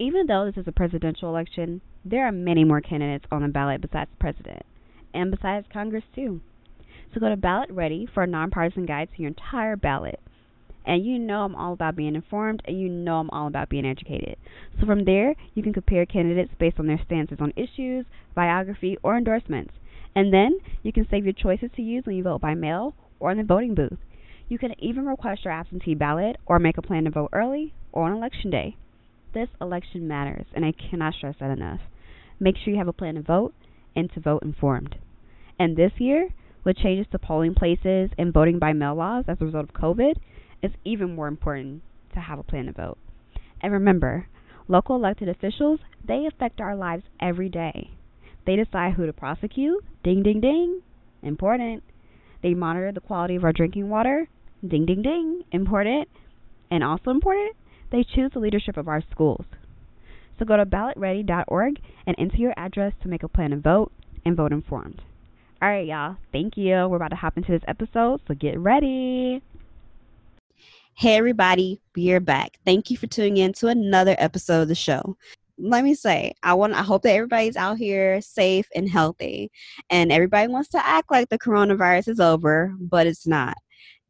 Even though this is a presidential election, there are many more candidates on the ballot besides president, and besides Congress, too. So go to Ballot Ready for a nonpartisan guide to your entire ballot. And you know I'm all about being informed, and you know I'm all about being educated. So from there, you can compare candidates based on their stances on issues, biography, or endorsements. And then you can save your choices to use when you vote by mail or in the voting booth. You can even request your absentee ballot or make a plan to vote early or on election day. This election matters, and I cannot stress that enough. Make sure you have a plan to vote and to vote informed. And this year, with changes to polling places and voting by mail laws as a result of COVID, it's even more important to have a plan to vote. And remember, local elected officials, they affect our lives every day. They decide who to prosecute, ding ding ding, important. They monitor the quality of our drinking water, ding ding ding, important. And also important, they choose the leadership of our schools. So go to ballotready.org and enter your address to make a plan to vote and vote informed. All right, y'all. Thank you. We're about to hop into this episode, so get ready. Hey, everybody. We're back. Thank you for tuning in to another episode of the show. Let me say, I want I hope that everybody's out here safe and healthy. And everybody wants to act like the coronavirus is over, but it's not.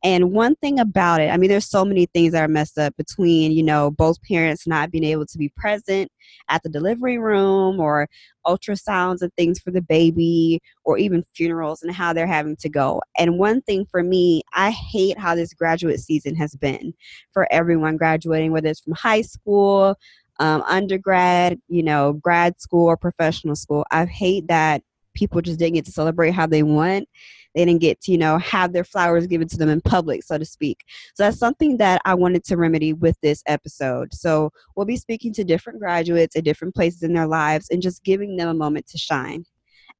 And one thing about it, I mean, there's so many things that are messed up between, you know, both parents not being able to be present at the delivery room or ultrasounds and things for the baby or even funerals and how they're having to go. And one thing for me, I hate how this graduate season has been for everyone graduating, whether it's from high school, um, undergrad, you know, grad school or professional school. I hate that people just didn't get to celebrate how they want. They didn't get to you know have their flowers given to them in public so to speak. So that's something that i wanted to remedy with this episode. So we'll be speaking to different graduates at different places in their lives and just giving them a moment to shine.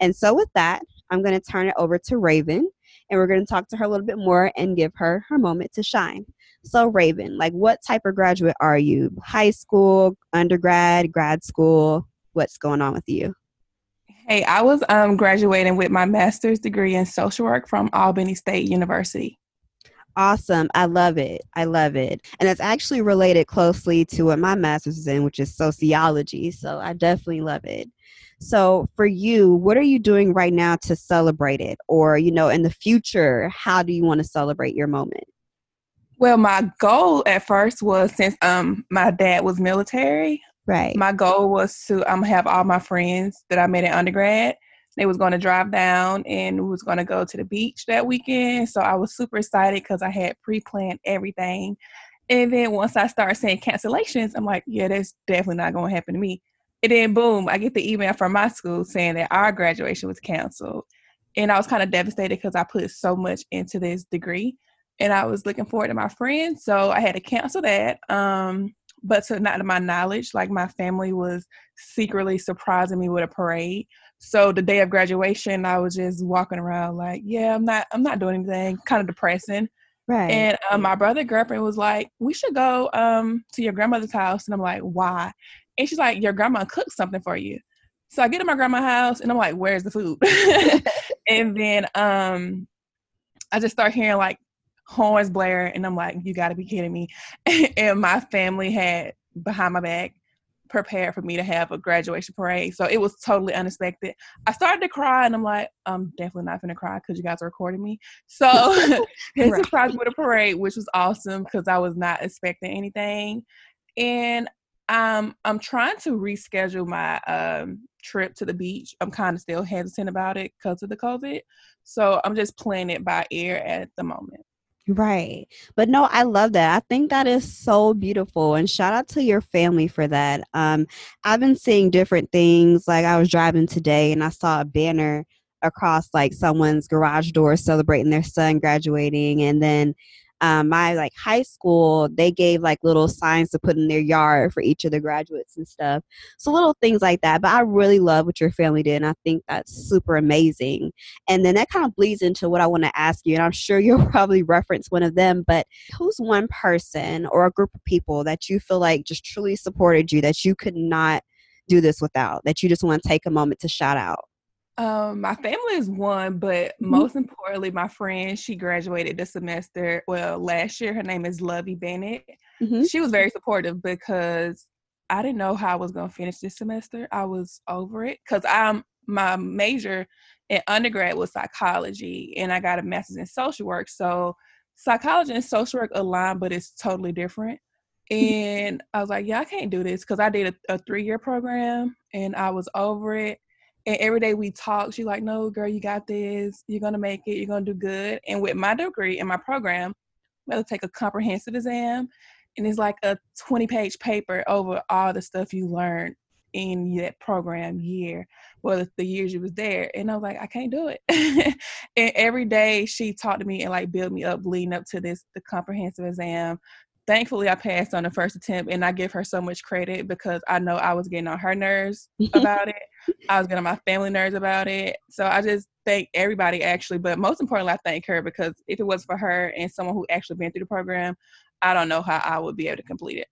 And so with that i'm going to turn it over to raven and we're going to talk to her a little bit more and give her her moment to shine. So raven like what type of graduate are you? High school undergrad grad school? What's going on with you Hey, I was um, graduating with my master's degree in social work from Albany State University. Awesome. I love it. I love it. And it's actually related closely to what my master's is in, which is sociology. So I definitely love it. So for you, what are you doing right now to celebrate it? Or, you know, in the future, how do you want to celebrate your moment? Well, my goal at first was since um my dad was military, Right. My goal was to um have all my friends that I met in undergrad. They was going to drive down and we was going to go to the beach that weekend. So I was super excited because I had pre-planned everything. And then once I started saying cancellations, I'm like, yeah, that's definitely not going to happen to me. And then boom, I get the email from my school saying that our graduation was canceled. And I was kind of devastated because I put so much into this degree and I was looking forward to my friends. So I had to cancel that. Um, but to not to my knowledge, like my family was secretly surprising me with a parade. So the day of graduation, I was just walking around like, yeah, I'm not, I'm not doing anything, kind of depressing. Right. And um, my brother girlfriend was like, we should go um, to your grandmother's house, and I'm like, why? And she's like, your grandma cooked something for you. So I get to my grandma's house, and I'm like, where's the food? and then um, I just start hearing like horns blare and i'm like you got to be kidding me. And my family had behind my back prepared for me to have a graduation parade so it was totally unexpected. I started to cry and i'm like i'm definitely not gonna cry because you guys are recording me. So they right. surprised me with a parade which was awesome because i was not expecting anything. And um, i'm trying to reschedule my um, trip to the beach. I'm kind of still hesitant about it because of the covid. So i'm just playing it by ear at the moment Right. But no, I love that. I think that is so beautiful. And shout out to your family for that. Um, I've been seeing different things. Like I was driving today and I saw a banner across like someone's garage door celebrating their son graduating. And then um, my like high school they gave like little signs to put in their yard for each of the graduates and stuff. So little things like that but i really love what your family did and i think that's super amazing. And then that kind of bleeds into what i want to ask you and i'm sure you'll probably reference one of them but who's one person or a group of people that you feel like just truly supported you that you could not do this without that you just want to take a moment to shout out um, my family is one, but mm-hmm. most importantly, my friend, she graduated this semester. Well, last year, her name is Lovey Bennett. Mm-hmm. She was very supportive because I didn't know how I was gonna finish this semester. I was over it because I'm my major in undergrad was psychology, and I got a master's in social work. So psychology and social work align, but it's totally different. And I was like, yeah, I can't do this because I did a, a three year program and I was over it. And every day we talk, she's like, no, girl, you got this. You're going to make it. You're going to do good. And with my degree and my program, we have to take a comprehensive exam. And it's like a 20 page paper over all the stuff you learned in that program year well the years you was there and i was like i can't do it and every day she talked to me and like built me up leading up to this the comprehensive exam thankfully I passed on the first attempt and I give her so much credit because I know I was getting on her nerves about it. I was getting my family nerves about it. So I just thank everybody actually, but most importantly I thank her because if it was for her and someone who actually been through the program, I don't know how I would be able to complete it.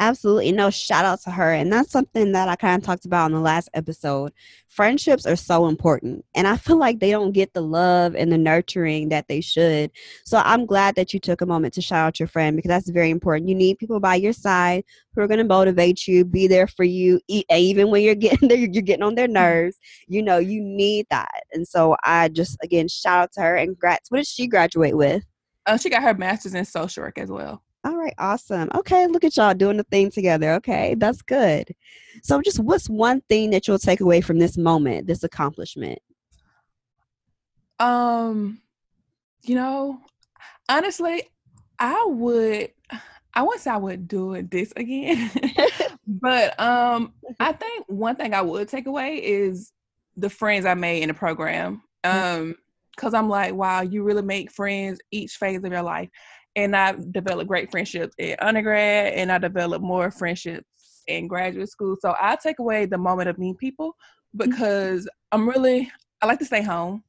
Absolutely. No, shout out to her. And that's something that I kind of talked about in the last episode. Friendships are so important. And I feel like they don't get the love and the nurturing that they should. So I'm glad that you took a moment to shout out your friend because that's very important. You need people by your side who are going to motivate you, be there for you, even when you're getting there, you're getting on their mm-hmm. nerves. You know, you need that. And so I just, again, shout out to her and congrats. What did she graduate with? Oh, she got her master's in social work as well. All right, awesome. Okay, look at y'all doing the thing together. Okay, that's good. So, just what's one thing that you'll take away from this moment, this accomplishment? Um, you know, honestly, I would. I wouldn't say I would do it this again, but um, I think one thing I would take away is the friends I made in the program. Mm-hmm. Um, because I'm like, wow, you really make friends each phase of your life and I developed great friendships in undergrad, and I developed more friendships in graduate school. So I take away the moment of meeting people mm-hmm. because mm-hmm. I'm really I like to stay home.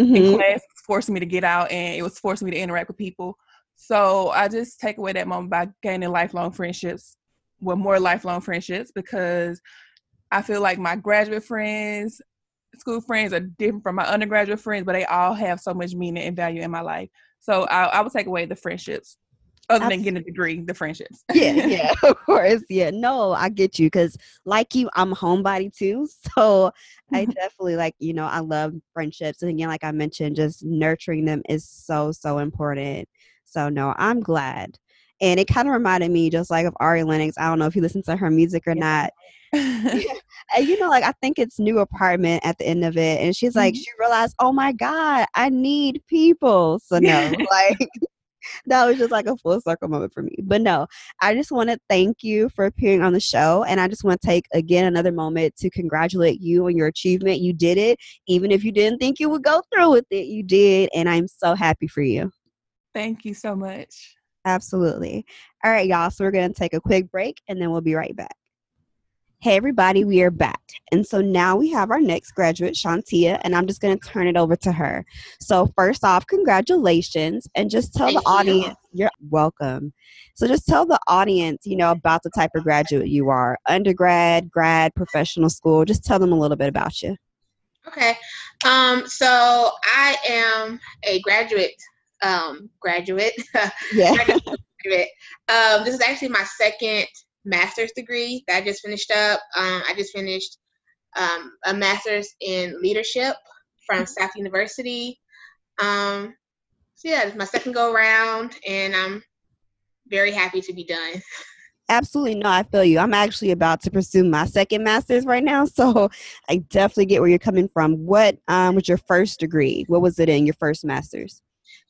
Mm-hmm. And class forcing me to get out, and it was forcing me to interact with people. So I just take away that moment by gaining lifelong friendships, with more lifelong friendships, because I feel like my graduate friends, school friends are different from my undergraduate friends, but they all have so much meaning and value in my life. So I, I would take away the friendships other Absolutely. than getting a degree, the friendships. yeah, yeah, of course. Yeah, no, I get you because, like you, I'm homebody too. So I definitely like, you know, I love friendships. And again, like I mentioned, just nurturing them is so, so important. So, no, I'm glad. And it kind of reminded me just like of Ari Lennox. I don't know if you listen to her music or yeah. not. and you know, like I think it's new apartment at the end of it, and she's like, mm-hmm. she realized, oh my god, I need people. So no, like that was just like a full circle moment for me. But no, I just want to thank you for appearing on the show. And I just want to take again another moment to congratulate you on your achievement. You did it. Even if you didn't think you would go through with it, you did. And I'm so happy for you. Thank you so much. Absolutely. All right, y'all. So we're going to take a quick break and then we'll be right back. Hey, everybody, we are back. And so now we have our next graduate, Shantia, and I'm just going to turn it over to her. So, first off, congratulations, and just tell Thank the audience you. you're welcome. So, just tell the audience, you know, about the type of graduate you are undergrad, grad, professional school. Just tell them a little bit about you. Okay. Um, so, I am a graduate, um, graduate. Yeah. graduate. Um, this is actually my second master's degree that I just finished up. Um, I just finished um, a master's in leadership from South University. Um, so yeah, it's my second go around, and I'm very happy to be done. Absolutely no, I feel you. I'm actually about to pursue my second master's right now, so I definitely get where you're coming from. What um, was your first degree? What was it in your first master's?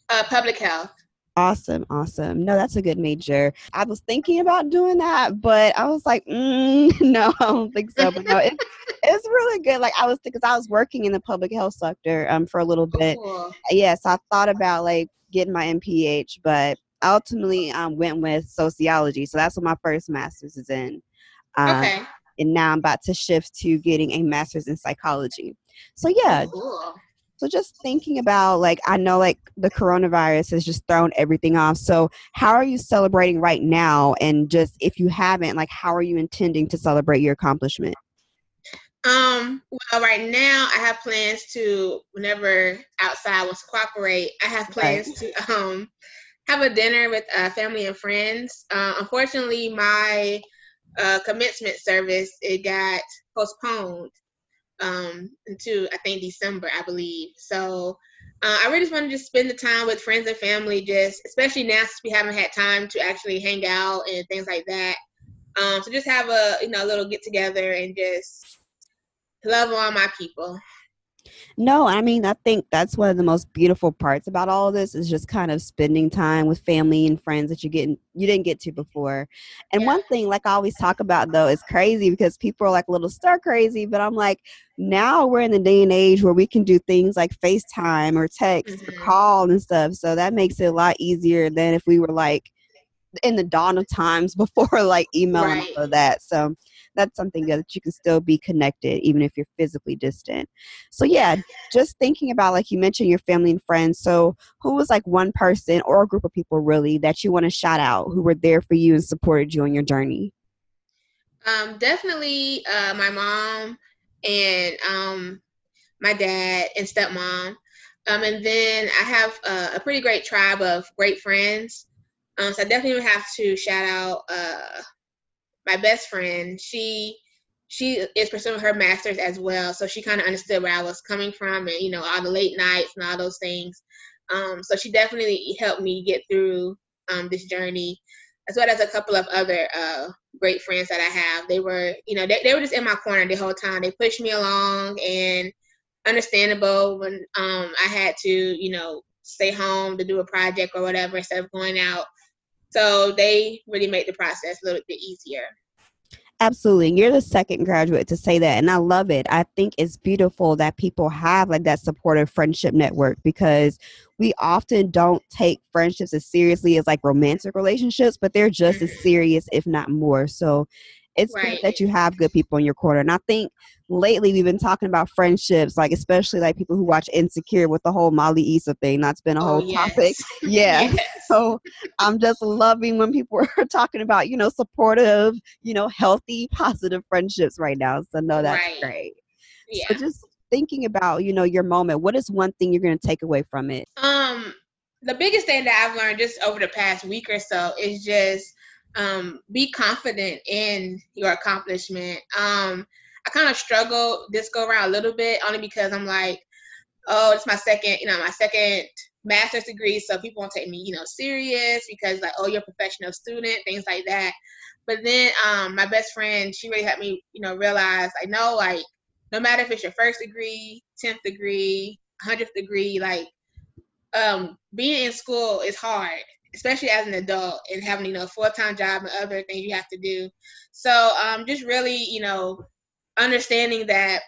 Uh, public health. Awesome, awesome. No, that's a good major. I was thinking about doing that, but I was like, mm, no, I don't think so. But no, it's it's really good. Like I was because I was working in the public health sector um for a little bit. Cool. Yes, I thought about like getting my MPH, but ultimately um went with sociology. So that's what my first master's is in. Um, okay. And now I'm about to shift to getting a master's in psychology. So yeah. Cool so just thinking about like I know like the coronavirus has just thrown everything off. So how are you celebrating right now and just if you haven't like how are you intending to celebrate your accomplishment? Um well right now I have plans to whenever outside wants to cooperate, I have plans right. to um have a dinner with uh, family and friends. Uh, unfortunately my uh, commencement service it got postponed um, into I think December, I believe. So uh, I really just wanted to just spend the time with friends and family, just especially now since we haven't had time to actually hang out and things like that. Um, so just have a you know a little get together and just love on my people. No, I mean, I think that's one of the most beautiful parts about all of this is just kind of spending time with family and friends that you getting you didn't get to before. And yeah. one thing, like I always talk about though, is crazy because people are like a little stir crazy, but I'm like, now we're in the day and age where we can do things like FaceTime or text mm-hmm. or call and stuff. So that makes it a lot easier than if we were like in the dawn of times before like email right. and all of that. So that's something that you can still be connected even if you're physically distant. So yeah, just thinking about like you mentioned your family and friends. So who was like one person or a group of people really that you want to shout out who were there for you and supported you on your journey? Um, definitely uh, my mom and um, my dad and stepmom. Um, and then I have uh, a pretty great tribe of great friends. Um, so I definitely have to shout out uh, my best friend, she she is pursuing her master's as well, so she kind of understood where I was coming from, and you know all the late nights and all those things. Um, so she definitely helped me get through um, this journey, as well as a couple of other uh, great friends that I have. They were, you know, they, they were just in my corner the whole time. They pushed me along, and understandable when um, I had to, you know, stay home to do a project or whatever instead of going out. So they really made the process a little bit easier. Absolutely. You're the second graduate to say that. And I love it. I think it's beautiful that people have like that supportive friendship network because we often don't take friendships as seriously as like romantic relationships, but they're just as mm-hmm. serious, if not more. So it's right. good that you have good people in your corner. And I think lately we've been talking about friendships, like especially like people who watch Insecure with the whole Molly Issa thing. That's been a oh, whole yes. topic. Yeah. yes. So I'm just loving when people are talking about, you know, supportive, you know, healthy, positive friendships right now. So no, that's right. great. Yeah. So just thinking about, you know, your moment, what is one thing you're gonna take away from it? Um the biggest thing that I've learned just over the past week or so is just um, be confident in your accomplishment. Um, I kind of struggle this go around a little bit only because I'm like, oh, it's my second, you know, my second master's degree, so people won't take me, you know, serious because like, oh, you're a professional student, things like that. But then um, my best friend, she really helped me, you know, realize I know like no matter if it's your first degree, tenth degree, hundredth degree, like um, being in school is hard especially as an adult and having you know a full-time job and other things you have to do. So um, just really you know understanding that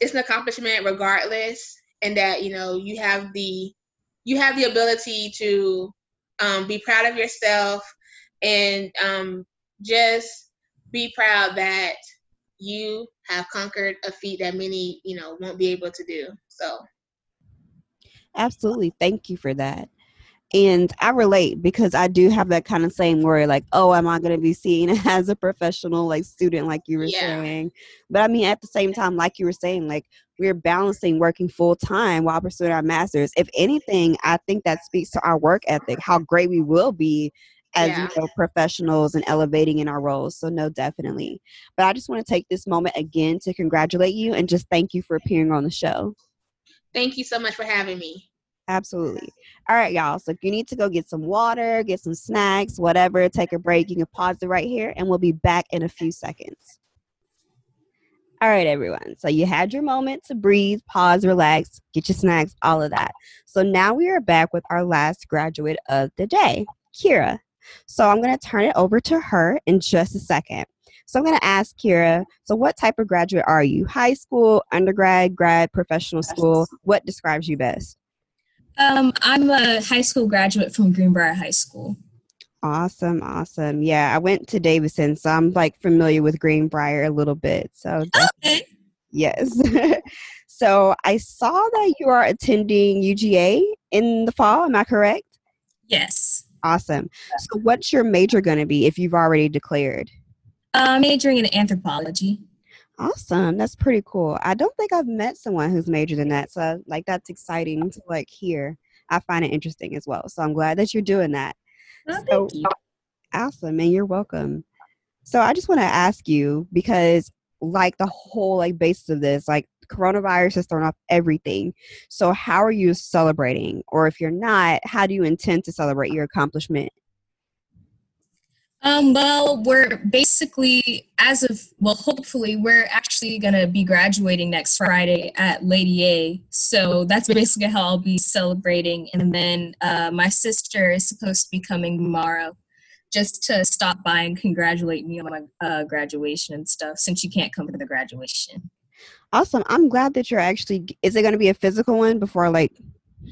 it's an accomplishment regardless and that you know you have the you have the ability to um, be proud of yourself and um, just be proud that you have conquered a feat that many you know won't be able to do. So. Absolutely. Thank you for that and I relate because I do have that kind of same worry, like, oh, am I going to be seen as a professional, like student, like you were yeah. saying? But I mean, at the same time, like you were saying, like we're balancing working full time while pursuing our masters. If anything, I think that speaks to our work ethic, how great we will be as yeah. you know professionals and elevating in our roles so no definitely but i just want to take this moment again to congratulate you and just thank you for appearing on the show thank you so much for having me Absolutely. All right, y'all. So if you need to go get some water, get some snacks, whatever, take a break, you can pause it right here and we'll be back in a few seconds. All right, everyone. So you had your moment to breathe, pause, relax, get your snacks, all of that. So now we are back with our last graduate of the day, Kira. So I'm going to turn it over to her in just a second. So I'm going to ask Kira, so what type of graduate are you? High school, undergrad, grad, professional school? What describes you best? Um, I'm a high school graduate from Greenbrier High School. Awesome, awesome. Yeah, I went to Davidson, so I'm like familiar with Greenbrier a little bit. So okay. yes. so I saw that you are attending UGA in the fall. Am I correct? Yes. Awesome. So what's your major going to be if you've already declared? Uh, majoring in anthropology. Awesome. That's pretty cool. I don't think I've met someone who's majored in that. So like that's exciting to like hear. I find it interesting as well. So I'm glad that you're doing that. Oh, so, thank you. Awesome, and you're welcome. So I just want to ask you because like the whole like basis of this, like coronavirus has thrown off everything. So how are you celebrating? Or if you're not, how do you intend to celebrate your accomplishment? Um, well, we're basically, as of, well, hopefully, we're actually going to be graduating next Friday at Lady A. So that's basically how I'll be celebrating. And then uh, my sister is supposed to be coming tomorrow just to stop by and congratulate me on my uh, graduation and stuff since you can't come to the graduation. Awesome. I'm glad that you're actually, is it going to be a physical one before I like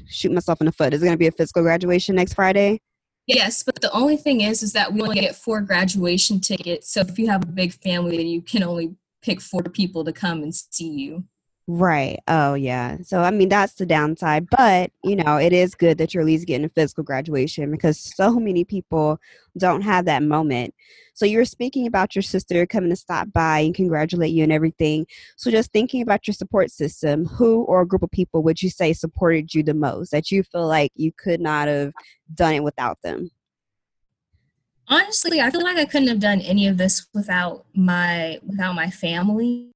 shoot myself in the foot? Is it going to be a physical graduation next Friday? Yes, but the only thing is, is that we only get four graduation tickets. So if you have a big family, then you can only pick four people to come and see you. Right. Oh, yeah. So, I mean, that's the downside. But, you know, it is good that you're at least getting a physical graduation because so many people don't have that moment. So, you were speaking about your sister coming to stop by and congratulate you and everything. So, just thinking about your support system, who or a group of people would you say supported you the most that you feel like you could not have done it without them? Honestly, I feel like I couldn't have done any of this without my without my family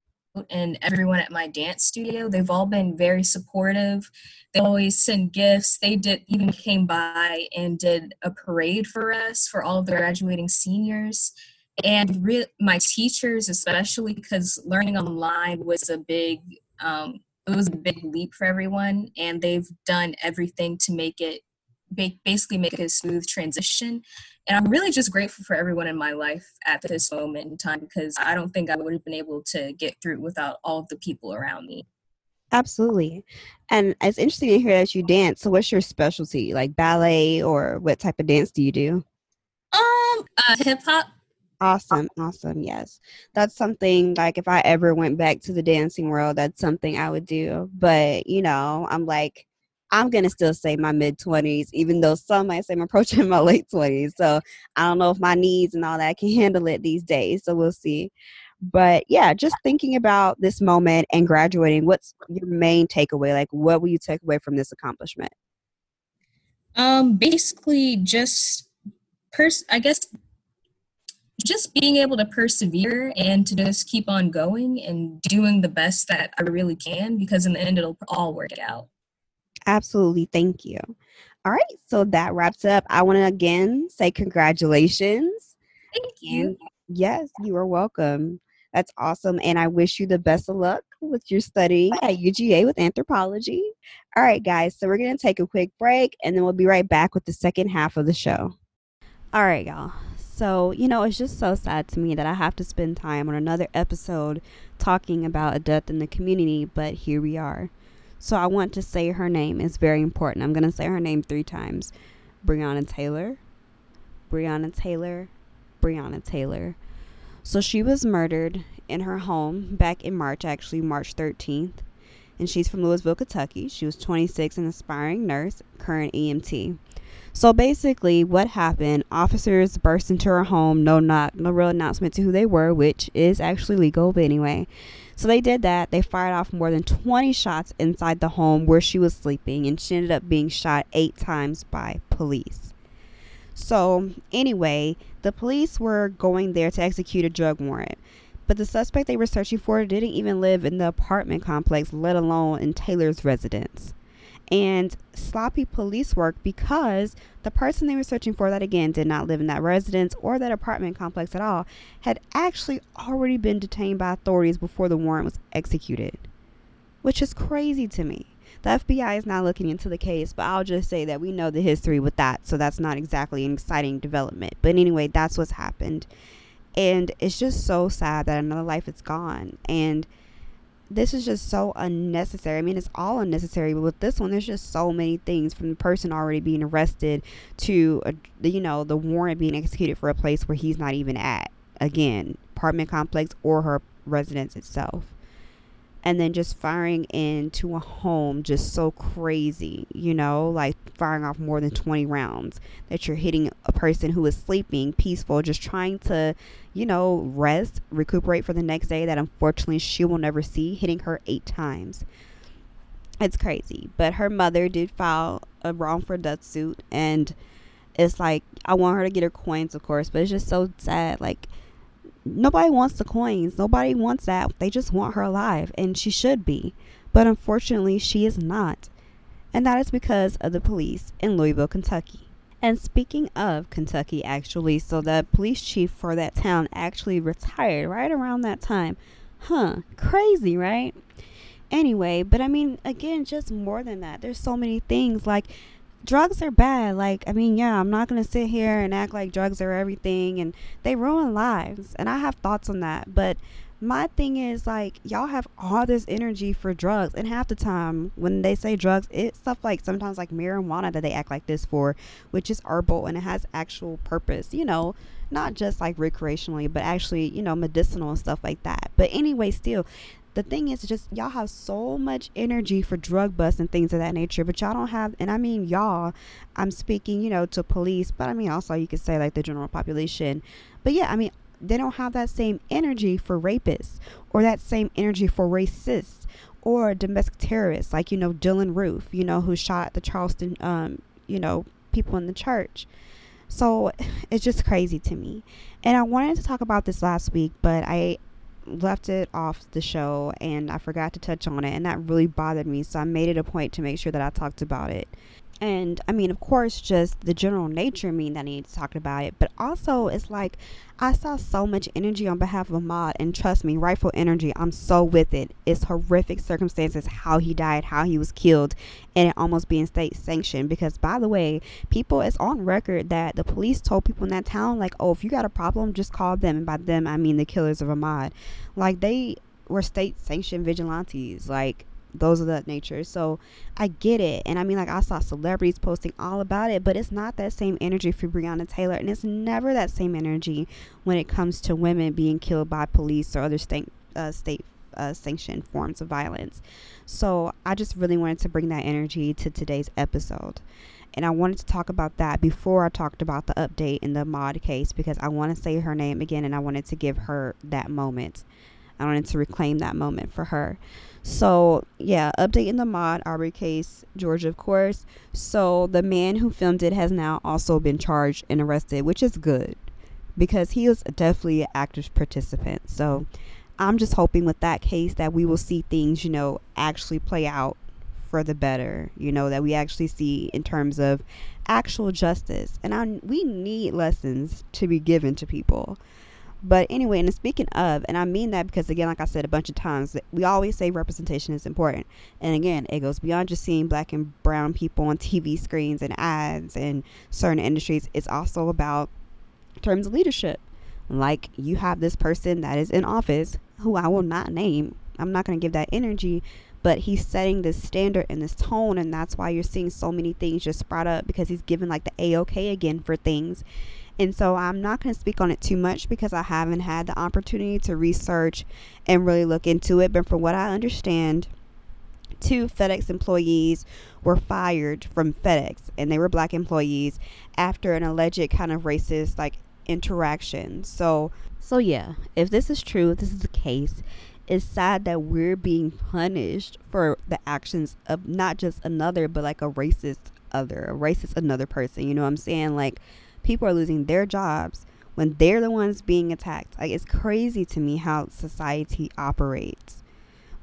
and everyone at my dance studio. They've all been very supportive. They always send gifts. They did even came by and did a parade for us for all of the graduating seniors. And re- my teachers, especially because learning online was a big, um, it was a big leap for everyone, and they've done everything to make it basically make it a smooth transition. And I'm really just grateful for everyone in my life at this moment in time because I don't think I would have been able to get through without all of the people around me. Absolutely. And it's interesting to hear that you dance. So what's your specialty? Like ballet or what type of dance do you do? Um, uh, hip hop. Awesome, awesome. Yes. That's something like if I ever went back to the dancing world, that's something I would do. But, you know, I'm like I'm gonna still say my mid twenties, even though some might say I'm approaching my late twenties. So I don't know if my knees and all that can handle it these days. So we'll see. But yeah, just thinking about this moment and graduating, what's your main takeaway? Like, what will you take away from this accomplishment? Um, basically, just pers. I guess just being able to persevere and to just keep on going and doing the best that I really can because in the end it'll all work out. Absolutely. Thank you. All right. So that wraps up. I want to again say congratulations. Thank you. yes, you are welcome. That's awesome. And I wish you the best of luck with your studying at UGA with anthropology. All right, guys. So we're going to take a quick break and then we'll be right back with the second half of the show. All right, y'all. So, you know, it's just so sad to me that I have to spend time on another episode talking about a death in the community, but here we are. So I want to say her name. It's very important. I'm going to say her name three times Breonna Taylor, Breonna Taylor, Breonna Taylor. So she was murdered in her home back in March, actually, March 13th. And she's from Louisville, Kentucky. She was 26, an aspiring nurse, current EMT. So basically, what happened? Officers burst into her home, no knock, no real announcement to who they were, which is actually legal, but anyway. So they did that. They fired off more than 20 shots inside the home where she was sleeping, and she ended up being shot eight times by police. So, anyway, the police were going there to execute a drug warrant. But the suspect they were searching for didn't even live in the apartment complex, let alone in Taylor's residence and sloppy police work because the person they were searching for that again did not live in that residence or that apartment complex at all had actually already been detained by authorities before the warrant was executed which is crazy to me the FBI is not looking into the case, but I'll just say that we know the history with that, so that's not exactly an exciting development. But anyway, that's what's happened. And it's just so sad that another life is gone. And this is just so unnecessary. I mean, it's all unnecessary, but with this one, there's just so many things from the person already being arrested to, uh, you know, the warrant being executed for a place where he's not even at. Again, apartment complex or her residence itself and then just firing into a home just so crazy, you know, like firing off more than 20 rounds that you're hitting a person who is sleeping peaceful, just trying to, you know, rest, recuperate for the next day that unfortunately she will never see, hitting her eight times. It's crazy. But her mother did file a wrongful death suit and it's like I want her to get her coins of course, but it's just so sad like nobody wants the coins. Nobody wants that. They just want her alive, and she should be. But unfortunately, she is not. And that is because of the police in Louisville, Kentucky. And speaking of Kentucky, actually, so the police chief for that town actually retired right around that time. Huh, crazy, right? Anyway, but I mean, again, just more than that. There's so many things like drugs are bad. Like, I mean, yeah, I'm not going to sit here and act like drugs are everything and they ruin lives. And I have thoughts on that. But my thing is, like, y'all have all this energy for drugs. And half the time, when they say drugs, it's stuff like sometimes like marijuana that they act like this for, which is herbal and it has actual purpose, you know, not just like recreationally, but actually, you know, medicinal and stuff like that. But anyway, still, the thing is just y'all have so much energy for drug busts and things of that nature but y'all don't have and i mean y'all i'm speaking you know to police but i mean also you could say like the general population. But yeah i mean they don't have that same energy for rapists or that same energy for racists or domestic terrorists like you know Dylann Roof you know who shot the charleston um you know people in the church. So it's just crazy to me. And i wanted to talk about this last week but i left it off the show and I forgot to touch on it, and that really bothered me. So I made it a point to make sure that I talked about it. And I mean, of course, just the general nature mean that I need to talk about it, but also it's like I saw so much energy on behalf of Ahmaud, and trust me, rightful energy, I'm so with it. It's horrific circumstances how he died, how he was killed, and it almost being state sanctioned. Because by the way, people, it's on record that the police told people in that town, like, oh, if you got a problem, just call them. And by them, I mean the killers of Ahmaud. Like they were state sanctioned vigilantes. Like those of that nature. So I get it. And I mean, like, I saw celebrities posting all about it, but it's not that same energy for Breonna Taylor. And it's never that same energy when it comes to women being killed by police or other state, uh, state uh, sanctioned forms of violence. So I just really wanted to bring that energy to today's episode. And I wanted to talk about that before I talked about the update in the Ahmaud case because I want to say her name again and I wanted to give her that moment. I wanted to reclaim that moment for her. So yeah, update in the mod, Arbery case, Georgia, of course. So the man who filmed it has now also been charged and arrested, which is good because he was definitely an active participant. So I'm just hoping with that case that we will see things, you know, actually play out for the better. You know that we actually see in terms of actual justice, and I, we need lessons to be given to people. But anyway, and speaking of, and I mean that because again, like I said a bunch of times, we always say representation is important. And again, it goes beyond just seeing black and brown people on TV screens and ads and certain industries. It's also about terms of leadership. Like you have this person that is in office who I will not name. I'm not going to give that energy, but he's setting this standard and this tone and that's why you're seeing so many things just sprout up because he's given like the a-okay again for things and so I'm not going to speak on it too much because I haven't had the opportunity to research and really look into it. But from what I understand, two FedEx employees were fired from FedEx and they were black employees after an alleged kind of racist like interaction. So so yeah, if this is true, if this is the case, it's sad that we're being punished for the actions of not just another but like a racist other, a racist another person. You know what I'm saying? Like people are losing their jobs when they're the ones being attacked. Like it's crazy to me how society operates.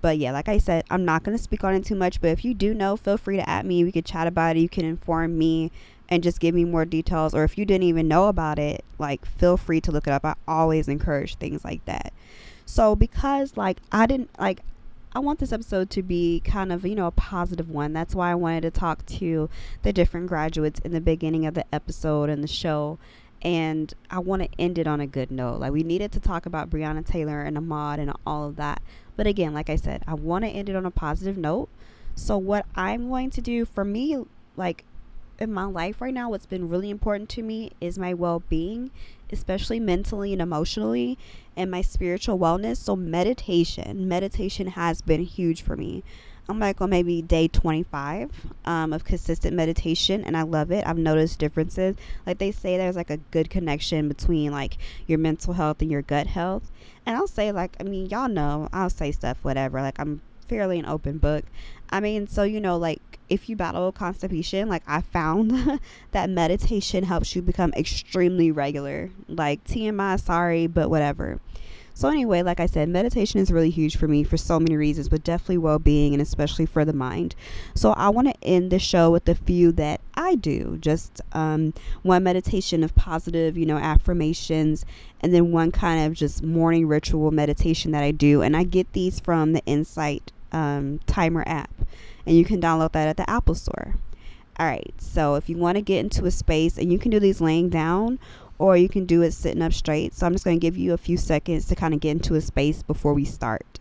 But yeah, like I said, I'm not going to speak on it too much, but if you do know, feel free to add me. We could chat about it. You can inform me and just give me more details or if you didn't even know about it, like feel free to look it up. I always encourage things like that. So because like I didn't like I want this episode to be kind of, you know, a positive one. That's why I wanted to talk to the different graduates in the beginning of the episode and the show. And I want to end it on a good note. Like, we needed to talk about Breonna Taylor and Ahmaud and all of that. But again, like I said, I want to end it on a positive note. So, what I'm going to do for me, like, in my life right now, what's been really important to me is my well being especially mentally and emotionally, and my spiritual wellness. So, meditation, meditation has been huge for me. I'm like on maybe day 25 um, of consistent meditation, and I love it. I've noticed differences. Like they say, there's like a good connection between like your mental health and your gut health. And I'll say, like, I mean, y'all know, I'll say stuff, whatever. Like, I'm fairly an open book. I mean, so you know, like if you battle constipation, like I found that meditation helps you become extremely regular. Like TMI, sorry, but whatever. So, anyway, like I said, meditation is really huge for me for so many reasons, but definitely well being and especially for the mind. So, I want to end the show with a few that I do just um, one meditation of positive, you know, affirmations, and then one kind of just morning ritual meditation that I do. And I get these from the Insight um, Timer app, and you can download that at the Apple Store. All right, so if you want to get into a space, and you can do these laying down or you can do it sitting up straight. So I'm just going to give you a few seconds to kind of get into a space before we start.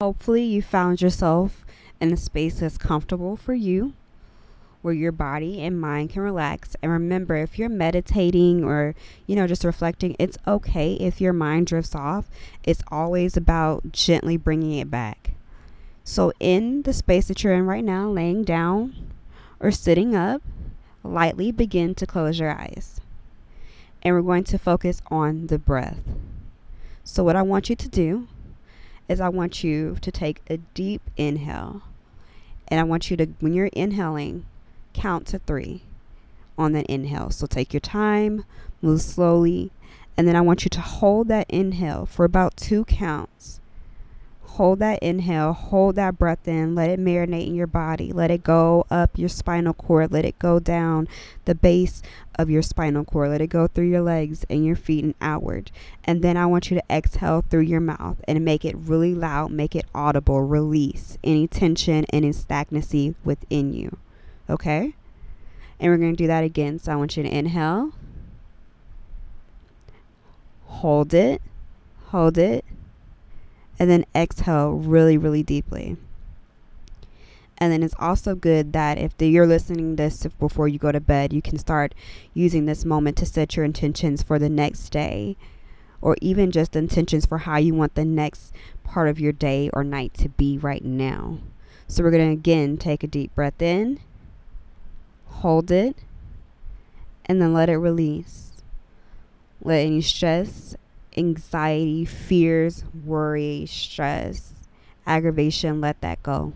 Hopefully, you found yourself in a space that's comfortable for you, where your body and mind can relax. And remember, if you're meditating or, you know, just reflecting, it's okay if your mind drifts off. It's always about gently bringing it back. So, in the space that you're in right now, laying down or sitting up, lightly begin to close your eyes. And we're going to focus on the breath. So, what I want you to do is, I want you to take a deep inhale. And I want you to, when you're inhaling, count to three on that inhale. So, take your time, move slowly, and then I want you to hold that inhale for about two counts hold that inhale, hold that breath in, let it marinate in your body, let it go up your spinal cord, let it go down the base of your spinal cord, let it go through your legs and your feet and outward. And then I want you to exhale through your mouth and make it really loud, make it audible, release any tension and any stagnancy within you. Okay? And we're going to do that again. So I want you to inhale, hold it, hold it and then exhale really, really deeply. And then it's also good that if the, you're listening this before you go to bed, you can start using this moment to set your intentions for the next day or even just intentions for how you want the next part of your day or night to be right now. So we're going to again take a deep breath in, hold it, and then let it release. Let any stress anxiety, fears, worry, stress, aggravation, let that go.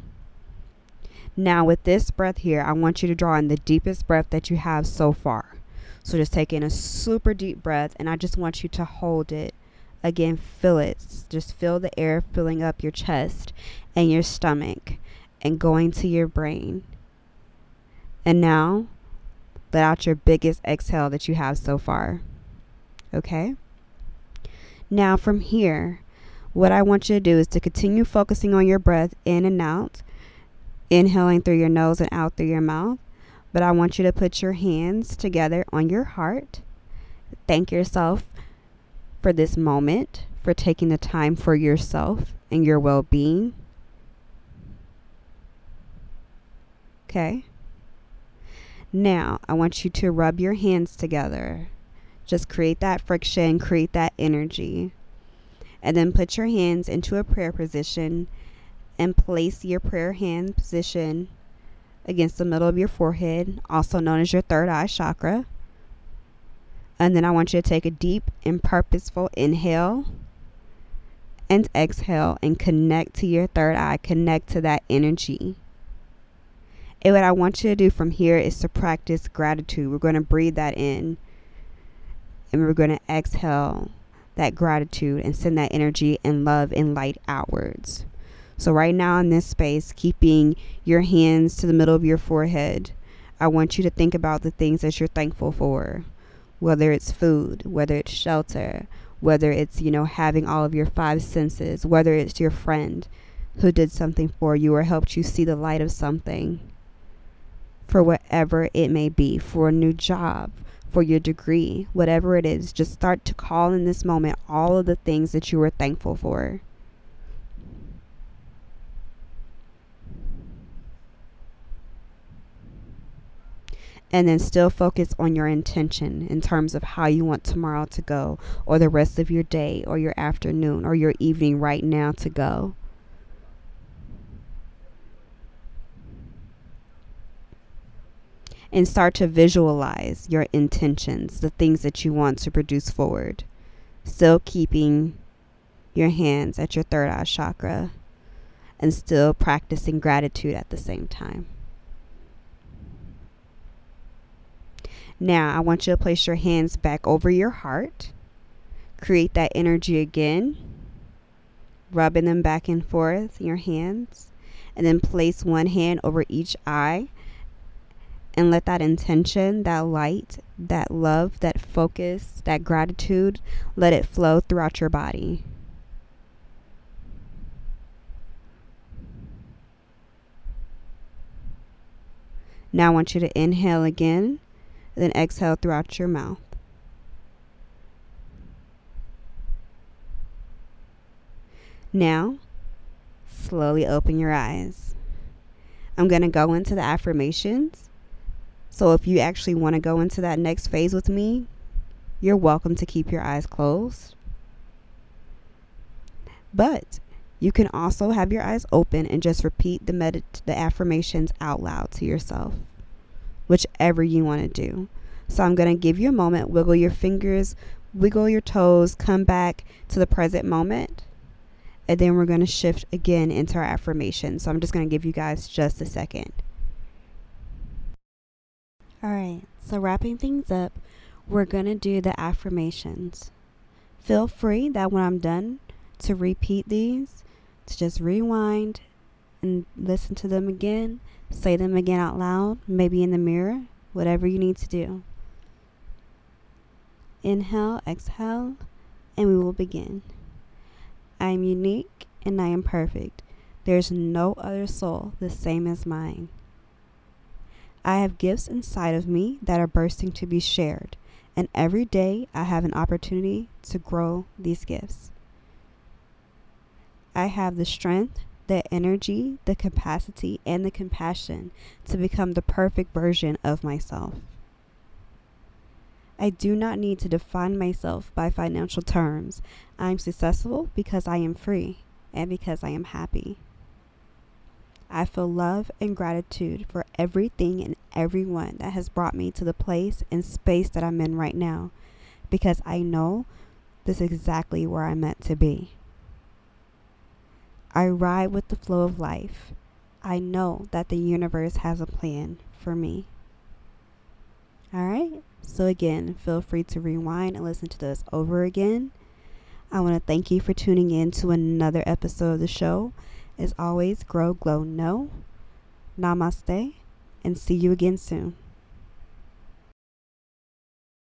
Now, with this breath here, I want you to draw in the deepest breath that you have so far. So, just take in a super deep breath, and I just want you to hold it. Again, feel it. Just feel the air filling up your chest and your stomach and going to your brain. And now, let out your biggest exhale that you have so far. Okay? Now, from here, what I want you to do is to continue focusing on your breath in and out, inhaling through your nose and out through your mouth. But I want you to put your hands together on your heart. Thank yourself for this moment, for taking the time for yourself and your well being. Okay. Now, I want you to rub your hands together just create that friction, create that energy. And then put your hands into a prayer position and place your prayer hand position against the middle of your forehead, also known as your third eye chakra. And then I want you to take a deep and purposeful inhale and exhale and connect to your third eye, connect to that energy. And what I want you to do from here is to practice gratitude. We're going to breathe that in and we're going to exhale that gratitude and send that energy and love and light outwards. So, right now in this space, keeping your hands to the middle of your forehead, I want you to think about the things that you're thankful for, whether it's food, whether it's shelter, whether it's, you know, having all of your five senses, whether it's your friend who did something for you or helped you see the light of something, for whatever it may be, for a new job, for your degree, whatever it is, just start to call in this moment all of the things that you were thankful for. and then still focus on your intention in terms of how you want tomorrow to go, or the rest of your day, or your afternoon, or your evening right now to go. And start to visualize your intentions, the things that you want to produce forward. Still keeping your hands at your third eye chakra and still practicing gratitude at the same time. Now, I want you to place your hands back over your heart. Create that energy again, rubbing them back and forth in your hands. And then place one hand over each eye and let that intention, that light, that love, that focus, that gratitude, let it flow throughout your body. Now I want you to inhale again, then exhale throughout your mouth. Now, slowly open your eyes. I'm going to go into the affirmations. So if you actually want to go into that next phase with me, you're welcome to keep your eyes closed. But you can also have your eyes open and just repeat the medit- the affirmations out loud to yourself, whichever you want to do. So I'm going to give you a moment, wiggle your fingers, wiggle your toes, come back to the present moment and then we're going to shift again into our affirmation. So I'm just going to give you guys just a second. All right, so wrapping things up, we're going to do the affirmations. Feel free that when I'm done to repeat these, to just rewind and listen to them again, say them again out loud, maybe in the mirror, whatever you need to do. Inhale, exhale, and we will begin. I am unique and I am perfect. There is no other soul the same as mine. I have gifts inside of me that are bursting to be shared, and every day I have an opportunity to grow these gifts. I have the strength, the energy, the capacity, and the compassion to become the perfect version of myself. I do not need to define myself by financial terms. I am successful because I am free and because I am happy. I feel love and gratitude for everything and everyone that has brought me to the place and space that I'm in right now because I know this is exactly where I'm meant to be. I ride with the flow of life. I know that the universe has a plan for me. All right. So, again, feel free to rewind and listen to this over again. I want to thank you for tuning in to another episode of the show. As always, grow, glow, know. Namaste, and see you again soon.